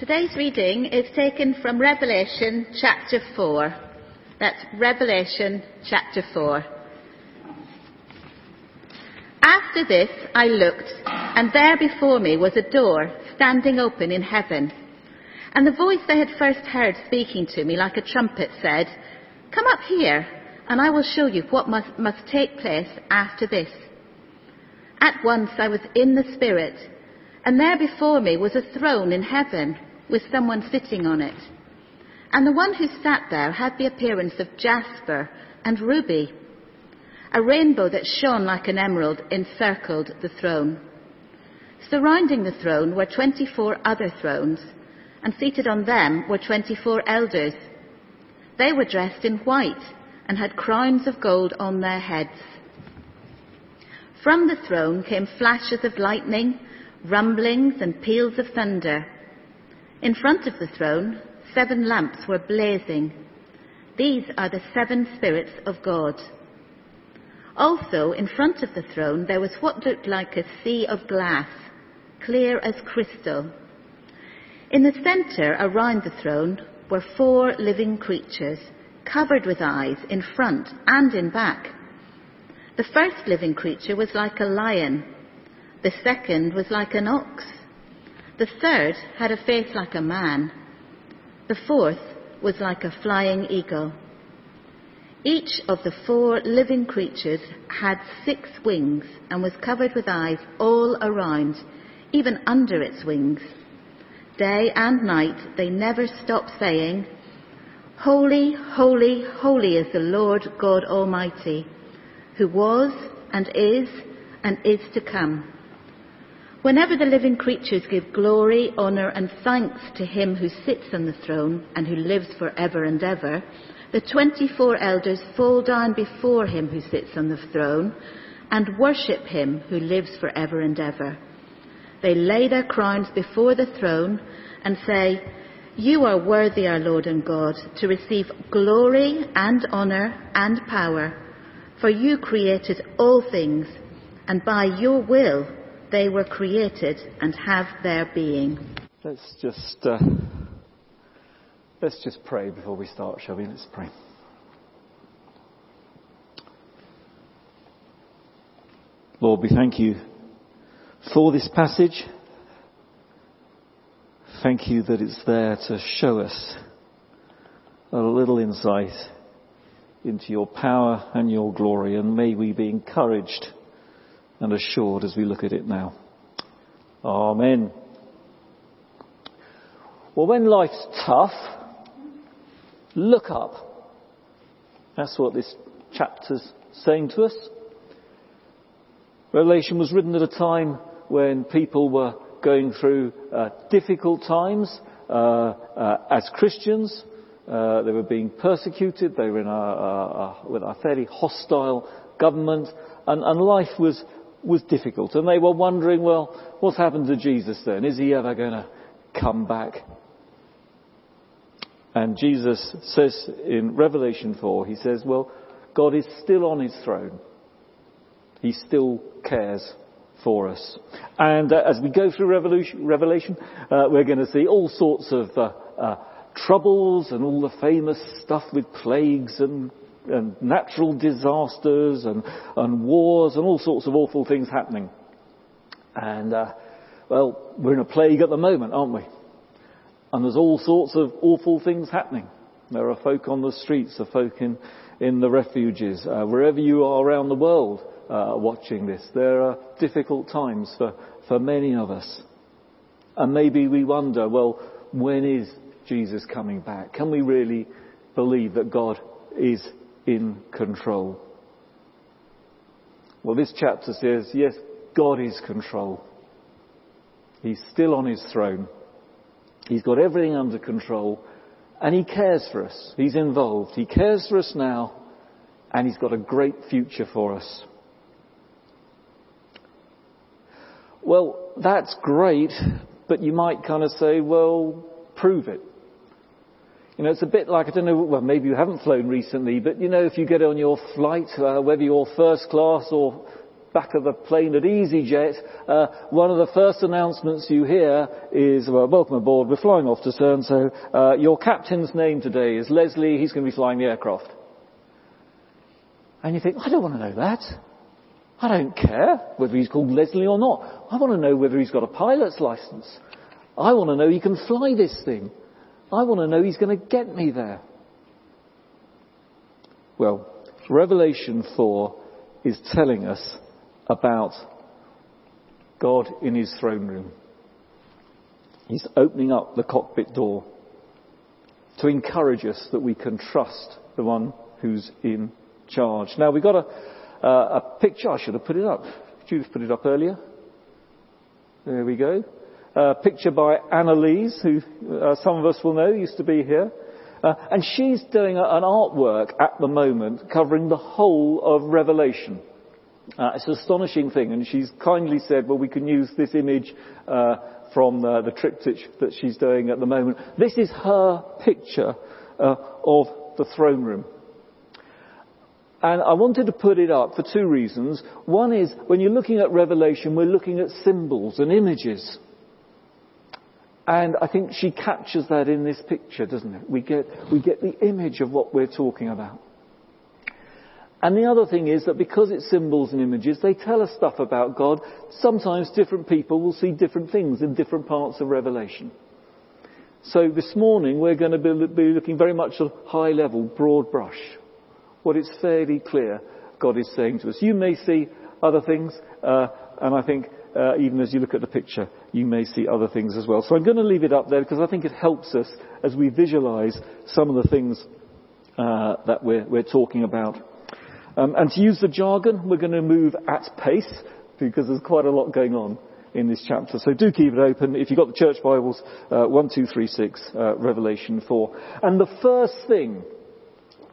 Today's reading is taken from Revelation chapter 4. That's Revelation chapter 4. After this I looked, and there before me was a door standing open in heaven. And the voice I had first heard speaking to me like a trumpet said, Come up here, and I will show you what must, must take place after this. At once I was in the Spirit, and there before me was a throne in heaven with someone sitting on it. And the one who sat there had the appearance of jasper and ruby. A rainbow that shone like an emerald encircled the throne. Surrounding the throne were 24 other thrones, and seated on them were 24 elders. They were dressed in white and had crowns of gold on their heads. From the throne came flashes of lightning, rumblings, and peals of thunder. In front of the throne, seven lamps were blazing. These are the seven spirits of God. Also, in front of the throne, there was what looked like a sea of glass, clear as crystal. In the center, around the throne, were four living creatures, covered with eyes in front and in back. The first living creature was like a lion. The second was like an ox. The third had a face like a man. The fourth was like a flying eagle. Each of the four living creatures had six wings and was covered with eyes all around, even under its wings. Day and night they never stopped saying, Holy, holy, holy is the Lord God Almighty, who was and is and is to come. Whenever the living creatures give glory, honour and thanks to him who sits on the throne and who lives for ever and ever, the 24 elders fall down before him who sits on the throne and worship him who lives for ever and ever. They lay their crowns before the throne and say, You are worthy, our Lord and God, to receive glory and honour and power, for you created all things, and by your will they were created and have their being. Let's just uh, let's just pray before we start, shall we? Let's pray. Lord, we thank you for this passage. Thank you that it's there to show us a little insight into your power and your glory, and may we be encouraged and assured as we look at it now. Amen. Well, when life's tough, look up. That's what this chapter's saying to us. Revelation was written at a time when people were going through uh, difficult times uh, uh, as Christians. Uh, they were being persecuted. They were in a, a, a, a fairly hostile government, and, and life was was difficult. And they were wondering, well, what's happened to Jesus then? Is he ever going to come back? And Jesus says in Revelation 4, he says, well, God is still on his throne. He still cares for us. And uh, as we go through Revelation, uh, we're going to see all sorts of uh, uh, troubles and all the famous stuff with plagues and and natural disasters and, and wars and all sorts of awful things happening. And, uh, well, we're in a plague at the moment, aren't we? And there's all sorts of awful things happening. There are folk on the streets, there are folk in, in the refuges, uh, wherever you are around the world uh, watching this. There are difficult times for, for many of us. And maybe we wonder, well, when is Jesus coming back? Can we really believe that God is in control. Well, this chapter says, yes, God is control. He's still on his throne. He's got everything under control and he cares for us. He's involved. He cares for us now and he's got a great future for us. Well, that's great, but you might kind of say, well, prove it. You know, it's a bit like, I don't know, well, maybe you haven't flown recently, but you know, if you get on your flight, uh, whether you're first class or back of the plane at EasyJet, uh, one of the first announcements you hear is, well, welcome aboard, we're flying off to CERN, so uh, your captain's name today is Leslie, he's going to be flying the aircraft. And you think, I don't want to know that. I don't care whether he's called Leslie or not. I want to know whether he's got a pilot's license. I want to know he can fly this thing. I want to know he's going to get me there. Well, Revelation 4 is telling us about God in his throne room. He's opening up the cockpit door to encourage us that we can trust the one who's in charge. Now we've got a, uh, a picture. I should have put it up. Judith put it up earlier. There we go. A picture by Annalise, who uh, some of us will know used to be here. Uh, and she's doing a, an artwork at the moment covering the whole of Revelation. Uh, it's an astonishing thing, and she's kindly said, well, we can use this image uh, from the, triptych that she's doing at the moment. This is her picture uh, of the throne room. And I wanted to put it up for two reasons. One is, when you're looking at Revelation, we're looking at symbols and images. And I think she captures that in this picture, doesn't it? We get, we get the image of what we're talking about. And the other thing is that because it's symbols and images, they tell us stuff about God. Sometimes different people will see different things in different parts of Revelation. So this morning we're going to be looking very much at a high level, broad brush. What it's fairly clear God is saying to us. You may see other things, uh, and I think uh, even as you look at the picture, you may see other things as well. So I'm going to leave it up there because I think it helps us as we visualize some of the things uh, that we're, we're talking about. Um, and to use the jargon, we're going to move at pace because there's quite a lot going on in this chapter. So do keep it open. If you've got the church Bibles, uh, 1, 2, 3, 6, uh, Revelation 4. And the first thing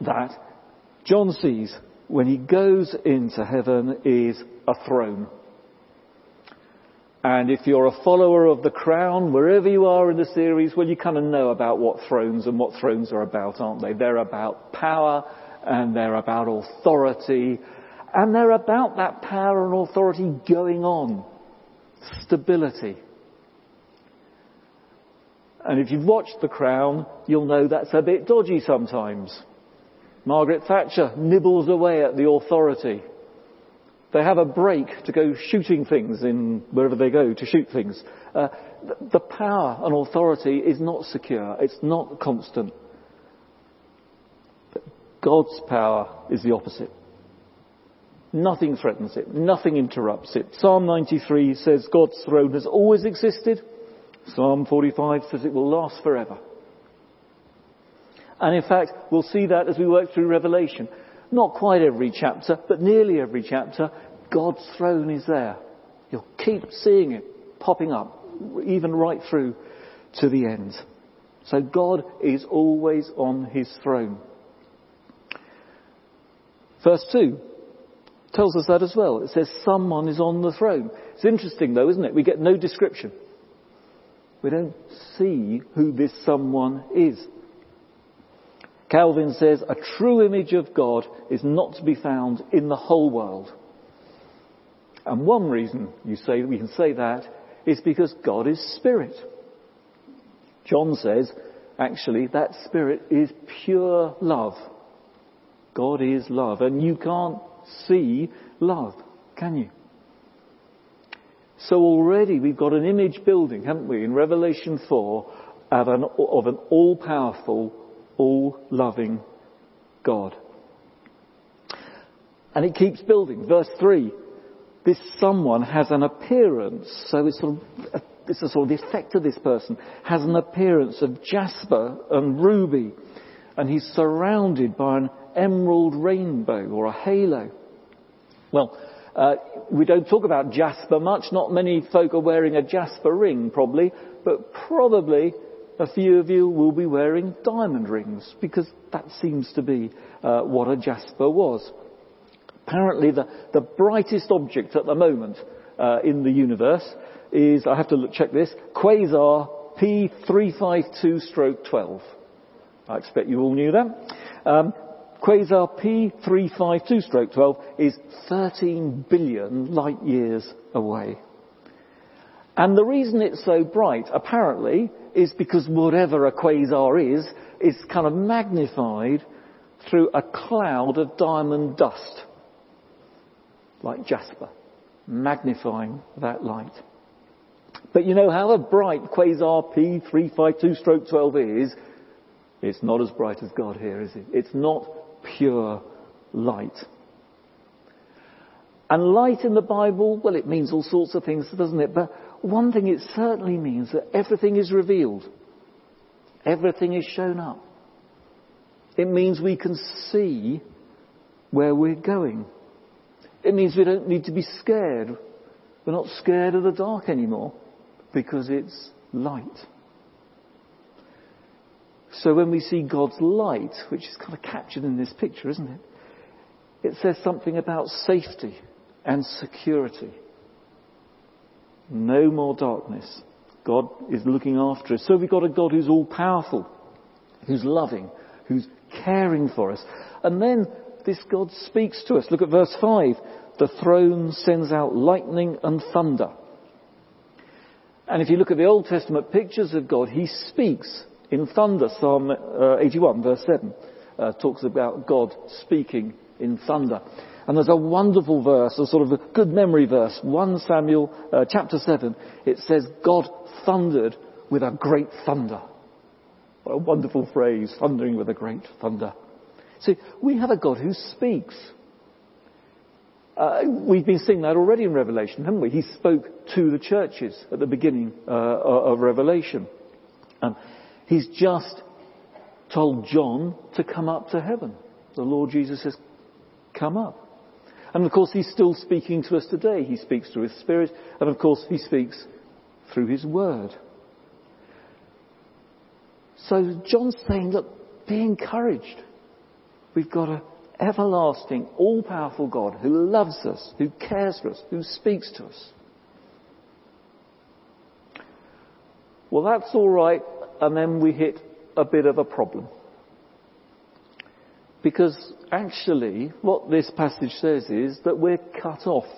that John sees when he goes into heaven is a throne. And if you're a follower of the crown, wherever you are in the series, well, you kind of know about what thrones and what thrones are about, aren't they? They're about power and they're about authority, and they're about that power and authority going on. Stability. And if you've watched The Crown, you'll know that's a bit dodgy sometimes. Margaret Thatcher nibbles away at the authority. They have a break to go shooting things in wherever they go to shoot things. Uh, the power and authority is not secure. It's not constant. But God's power is the opposite. Nothing threatens it. Nothing interrupts it. Psalm 93 says God's throne has always existed. Psalm 45 says it will last forever. And in fact, we'll see that as we work through Revelation. Not quite every chapter, but nearly every chapter, God's throne is there. You'll keep seeing it popping up, even right through to the end. So God is always on his throne. Verse 2 tells us that as well. It says someone is on the throne. It's interesting though, isn't it? We get no description. We don't see who this someone is. Calvin says a true image of God is not to be found in the whole world. And one reason you say we can say that is because God is spirit. John says actually that spirit is pure love. God is love. And you can't see love, can you? So already we've got an image building, haven't we, in Revelation 4 of an, of an all-powerful, all-loving God. And it keeps building. Verse 3, this someone has an appearance, so it's sort of, it's a sort of the effect of this person, has an appearance of jasper and ruby, and he's surrounded by an emerald rainbow or a halo. Well, uh, we don't talk about jasper much. Not many folk are wearing a jasper ring, probably, but probably a few of you will be wearing diamond rings because that seems to be uh, what a jasper was. Apparently, the, the brightest object at the moment uh, in the universe is, I have to look, check this, quasar P352 stroke 12. I expect you all knew that. Um, quasar P352 stroke 12 is 13 billion light years away. And the reason it's so bright, apparently, is because whatever a quasar is, is kind of magnified through a cloud of diamond dust, like jasper, magnifying that light. But you know, however bright quasar P352 stroke 12 is, it's not as bright as God here, is it? It's not pure light. And light in the Bible, well, it means all sorts of things, doesn't it? But one thing it certainly means that everything is revealed. Everything is shown up. It means we can see where we're going. It means we don't need to be scared. We're not scared of the dark anymore because it's light. So when we see God's light, which is kind of captured in this picture, isn't it? It says something about safety and security. No more darkness. God is looking after us. So we've got a God who's all powerful, who's loving, who's caring for us. And then this God speaks to us. Look at verse 5. The throne sends out lightning and thunder. And if you look at the Old Testament pictures of God, He speaks in thunder. Psalm uh, 81 verse 7 uh, talks about God speaking in thunder. And there's a wonderful verse, a sort of a good memory verse, 1 Samuel uh, chapter 7. It says, God thundered with a great thunder. What a wonderful phrase, thundering with a great thunder. See, we have a God who speaks. Uh, we've been seeing that already in Revelation, haven't we? He spoke to the churches at the beginning uh, of Revelation. Um, he's just told John to come up to heaven. The Lord Jesus says, come up. And of course, he's still speaking to us today. He speaks through his Spirit, and of course, he speaks through his Word. So John's saying, look, be encouraged. We've got an everlasting, all-powerful God who loves us, who cares for us, who speaks to us. Well, that's alright, and then we hit a bit of a problem. Because actually, what this passage says is that we're cut off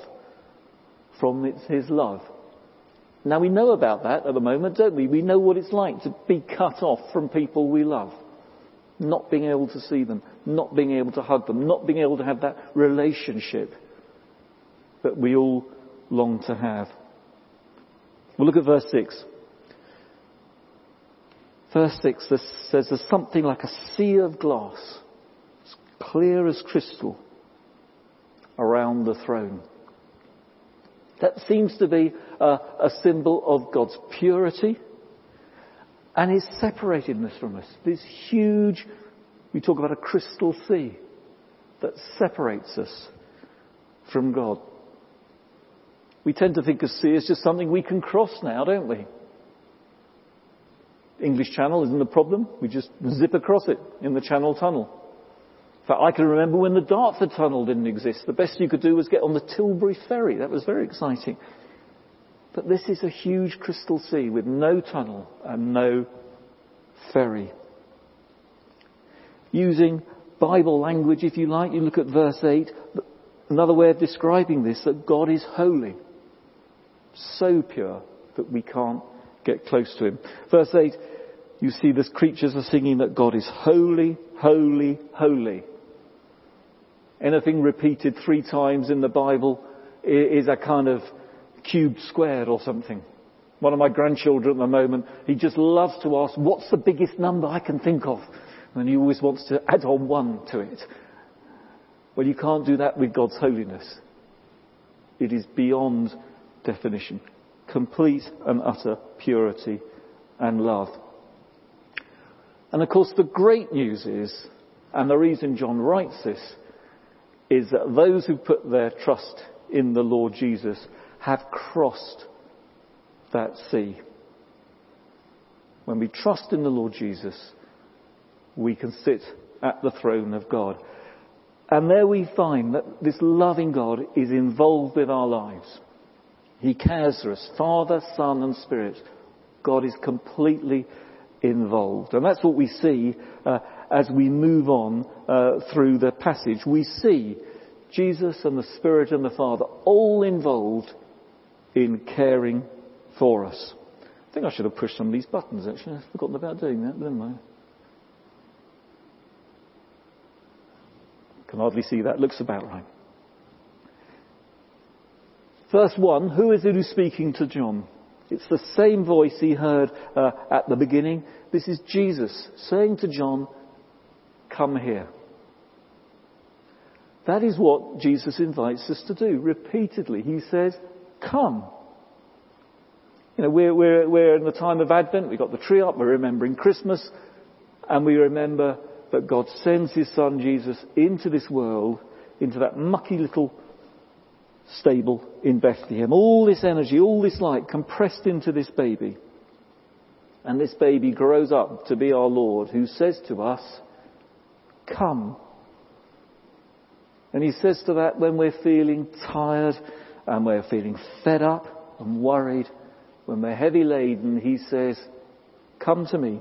from His love. Now we know about that at the moment, don't we? We know what it's like to be cut off from people we love. Not being able to see them, not being able to hug them, not being able to have that relationship that we all long to have. We'll look at verse 6. Verse 6 says there's something like a sea of glass clear as crystal around the throne. That seems to be a, a symbol of God's purity and His separatedness from us. This huge, we talk about a crystal sea that separates us from God. We tend to think of sea as just something we can cross now, don't we? English Channel isn't a problem. We just zip across it in the Channel Tunnel fact, I can remember when the Dartford Tunnel didn't exist. The best you could do was get on the Tilbury Ferry. That was very exciting. But this is a huge crystal sea with no tunnel and no ferry. Using Bible language, if you like, you look at verse 8, another way of describing this, that God is holy. So pure that we can't get close to Him. Verse 8, you see the creatures are singing that God is holy, holy, holy. Anything repeated three times in the Bible is a kind of cubed squared or something. One of my grandchildren at the moment, he just loves to ask, what's the biggest number I can think of? And he always wants to add on one to it. Well, you can't do that with God's holiness. It is beyond definition. Complete and utter purity and love. And of course the great news is, and the reason John writes this, is that those who put their trust in the Lord Jesus have crossed that sea. When we trust in the Lord Jesus, we can sit at the throne of God. And there we find that this loving God is involved with our lives. He cares for us. Father, Son and Spirit. God is completely involved. And that's what we see uh, as we move on uh, through the passage. We see Jesus and the Spirit and the Father all involved in caring for us. I think I should have pushed some of these buttons actually. I've forgotten about doing that, didn't I? Can hardly see that. Looks about right. Verse 1, who is it who's speaking to John? It's the same voice he heard uh, at the beginning. This is Jesus saying to John, come here. That is what Jesus invites us to do repeatedly. He says, come. You know, we're, we're, we're in the time of Advent, we've got the tree up, we're remembering Christmas, and we remember that God sends His Son Jesus into this world, into that mucky little stable in Bethlehem. All this energy, all this light compressed into this baby. And this baby grows up to be our Lord who says to us, come. And he says to that when we're feeling tired and we're feeling fed up and worried, when we're heavy laden, he says, come to me.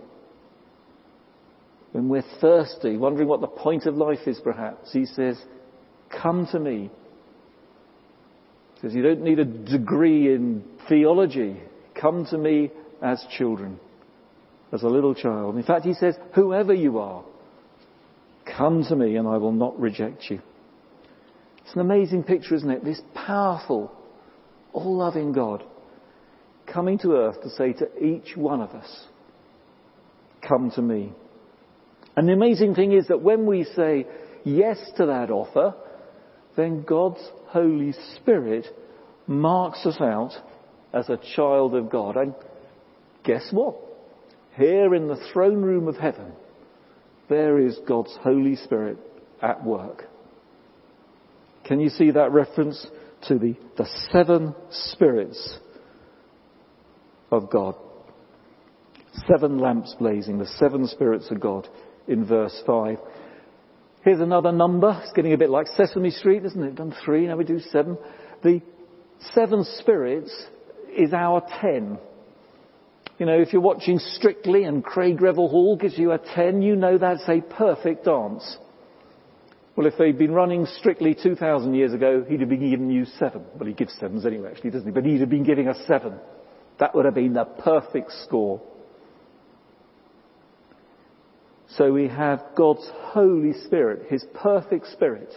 When we're thirsty, wondering what the point of life is perhaps, he says, come to me. He says, you don't need a degree in theology. Come to me as children, as a little child. In fact, he says, whoever you are, come to me and I will not reject you. It's an amazing picture, isn't it? This powerful, all-loving God coming to earth to say to each one of us, come to me. And the amazing thing is that when we say yes to that offer, then God's Holy Spirit marks us out as a child of God. And guess what? Here in the throne room of heaven, there is God's Holy Spirit at work. Can you see that reference to the, the seven spirits of God? Seven lamps blazing, the seven spirits of God in verse 5. Here's another number. It's getting a bit like Sesame Street, isn't it? Done three, now we do seven. The seven spirits is our ten. You know, if you're watching Strictly and Craig Revel Horwood gives you a ten, you know that's a perfect dance. Well, if they'd been running Strictly 2,000 years ago, he'd have been giving you seven. Well, he gives sevens anyway, actually, doesn't he? But he'd have been giving us seven. That would have been the perfect score. So we have God's Holy Spirit, His perfect Spirit,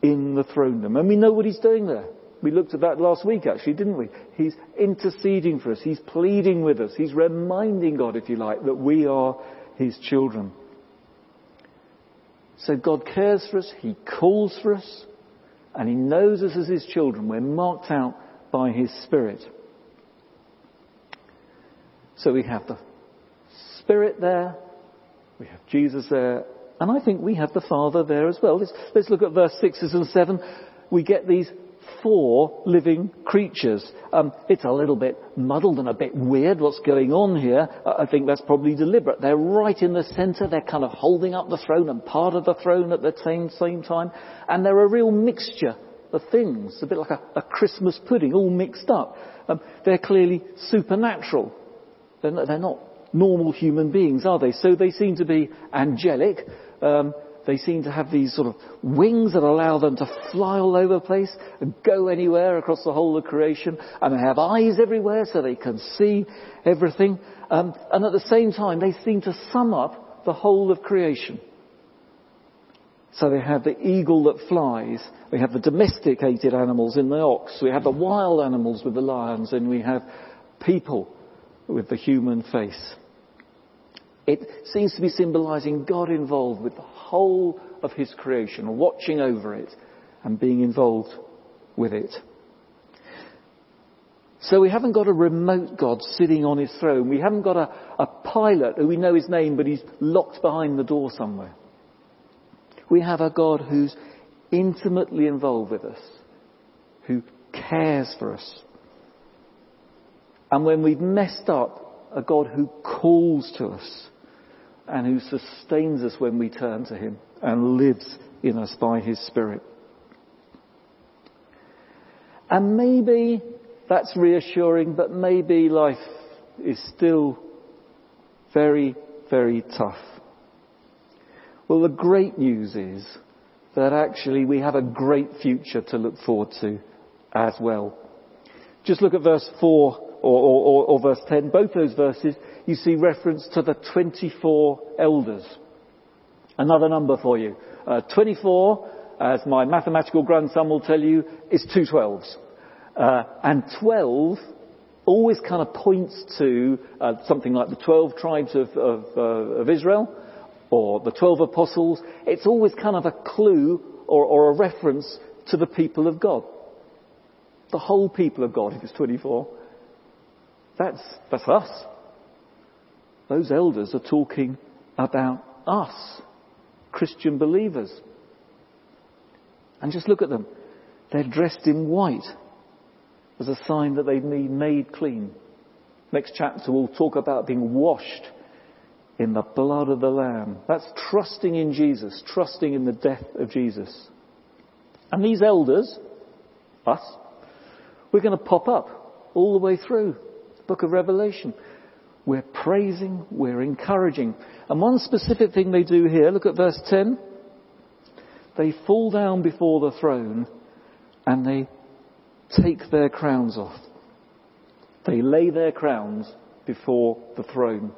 in the throne room. And we know what He's doing there. We looked at that last week actually, didn't we? He's interceding for us. He's pleading with us. He's reminding God, if you like, that we are His children. So God cares for us. He calls for us. And He knows us as His children. We're marked out by His Spirit. So we have the Spirit there. We have Jesus there, and I think we have the Father there as well. Let's, let's look at verse 6 and 7. We get these four living creatures. Um, it's a little bit muddled and a bit weird what's going on here. I think that's probably deliberate. They're right in the centre. They're kind of holding up the throne and part of the throne at the same, same time. And they're a real mixture of things. A bit like a, a Christmas pudding, all mixed up. Um, they're clearly supernatural. They're not, they're not normal human beings, are they? So they seem to be angelic. Um, they seem to have these sort of wings that allow them to fly all over the place and go anywhere across the whole of creation. And they have eyes everywhere so they can see everything. Um, and at the same time, they seem to sum up the whole of creation. So they have the eagle that flies. We have the domesticated animals in the ox. We have the wild animals with the lions. And we have people with the human face. It seems to be symbolizing God involved with the whole of his creation, watching over it and being involved with it. So we haven't got a remote God sitting on his throne. We haven't got a, a pilot who we know his name but he's locked behind the door somewhere. We have a God who's intimately involved with us, who cares for us, and when we've messed up, a God who calls to us and who sustains us when we turn to Him and lives in us by His Spirit. And maybe that's reassuring, but maybe life is still very, very tough. Well, the great news is that actually we have a great future to look forward to as well. Just look at verse 4 or, or, or, verse 10. Both those verses, you see reference to the 24 elders. Another number for you. Uh, 24, as my mathematical grandson will tell you, is two. Uh, and 12 always kind of points to uh, something like the 12 tribes of, of, uh, of, Israel or the 12 apostles. It's always kind of a clue or, or a reference to the people of God. The whole people of God, if it's 24. That's, that's us. Those elders are talking about us, Christian believers. And just look at them. They're dressed in white as a sign that they've been made clean. Next chapter we'll talk about being washed in the blood of the Lamb. That's trusting in Jesus, trusting in the death of Jesus. And these elders, us, we're going to pop up all the way through the book of Revelation. We're praising, we're encouraging. And one specific thing they do here, look at verse 10. They fall down before the throne and they take their crowns off. They lay their crowns before the throne.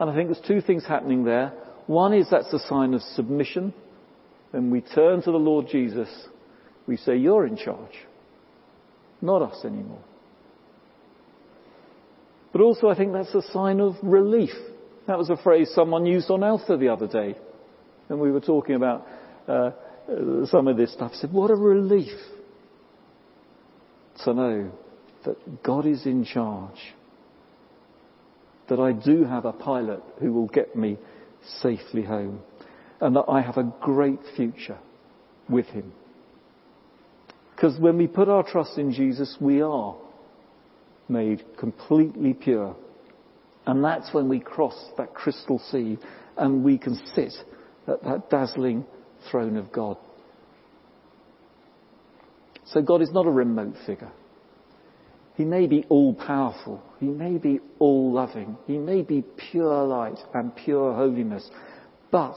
And I think there's two things happening there. One is that's a sign of submission. When we turn to the Lord Jesus, we say, You're in charge, not us anymore. But also, I think that's a sign of relief. That was a phrase someone used on Alpha the other day. And we were talking about uh, some of this stuff, said, what a relief to know that God is in charge. That I do have a pilot who will get me safely home. And that I have a great future with him. Because when we put our trust in Jesus, we are made completely pure. And that's when we cross that crystal sea and we can sit at that dazzling throne of God. So God is not a remote figure. He may be all powerful. He may be all loving. He may be pure light and pure holiness. But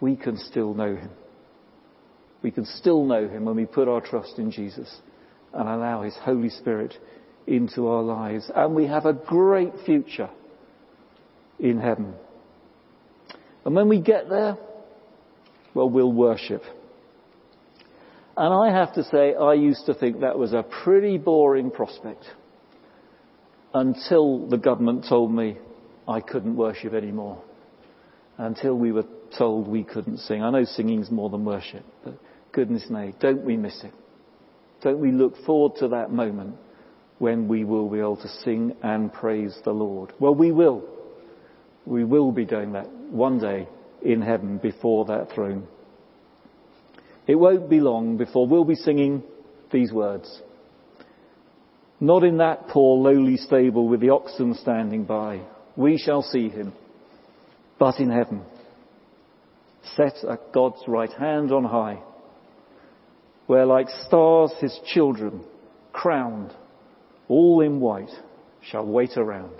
we can still know Him. We can still know Him when we put our trust in Jesus and allow His Holy Spirit into our lives. And we have a great future in heaven. And when we get there, well, we'll worship. And I have to say, I used to think that was a pretty boring prospect until the government told me I couldn't worship anymore. Until we were told we couldn't sing. I know singing's more than worship, but goodness me, don't we miss it? Don't we look forward to that moment when we will be able to sing and praise the Lord? Well, we will. We will be doing that one day in heaven before that throne. It won't be long before we'll be singing these words. Not in that poor lowly stable with the oxen standing by. We shall see him, but in heaven, set at God's right hand on high, where like stars his children, crowned, all in white, shall wait around.